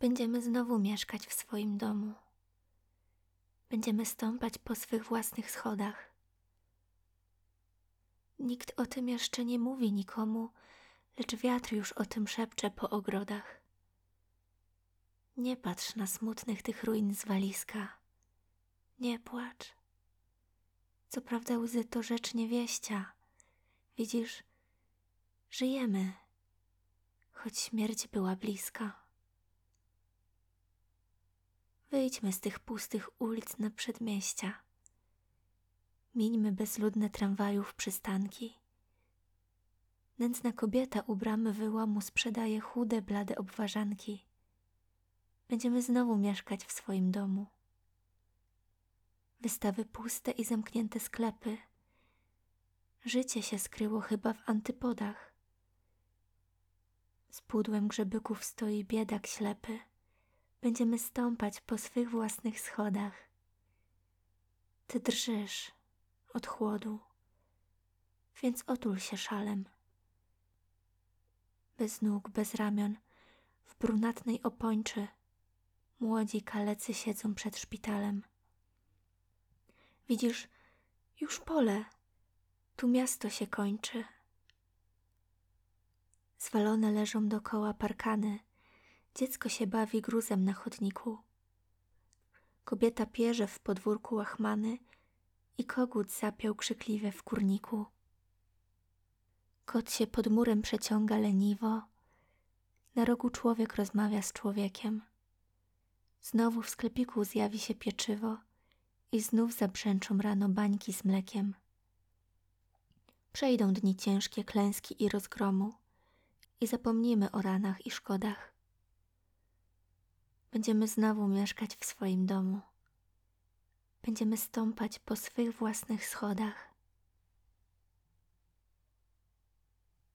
Będziemy znowu mieszkać w swoim domu. Będziemy stąpać po swych własnych schodach. Nikt o tym jeszcze nie mówi nikomu, lecz wiatr już o tym szepcze po ogrodach. Nie patrz na smutnych tych ruin z walizka. Nie płacz. Co prawda łzy to rzecz niewieścia. Widzisz, żyjemy, choć śmierć była bliska. Wyjdźmy z tych pustych ulic na przedmieścia. Mińmy bezludne tramwajów przystanki. Nędzna kobieta u bramy wyłamu sprzedaje chude, blade obwarzanki. Będziemy znowu mieszkać w swoim domu. Wystawy puste i zamknięte sklepy. Życie się skryło chyba w antypodach. Z pudłem grzebyków stoi biedak ślepy. Będziemy stąpać po swych własnych schodach. Ty drżysz od chłodu, więc otul się szalem. Bez nóg, bez ramion, w brunatnej opończy, młodzi kalecy siedzą przed szpitalem. Widzisz, już pole, tu miasto się kończy. Zwalone leżą dokoła parkany, dziecko się bawi gruzem na chodniku. Kobieta pierze w podwórku łachmany i kogut zapiął krzykliwie w kurniku. Kot się pod murem przeciąga leniwo, na rogu człowiek rozmawia z człowiekiem. Znowu w sklepiku zjawi się pieczywo i znów zabrzęczą rano bańki z mlekiem. Przejdą dni ciężkie klęski i rozgromu i zapomnimy o ranach i szkodach. Będziemy znowu mieszkać w swoim domu. Będziemy stąpać po swych własnych schodach.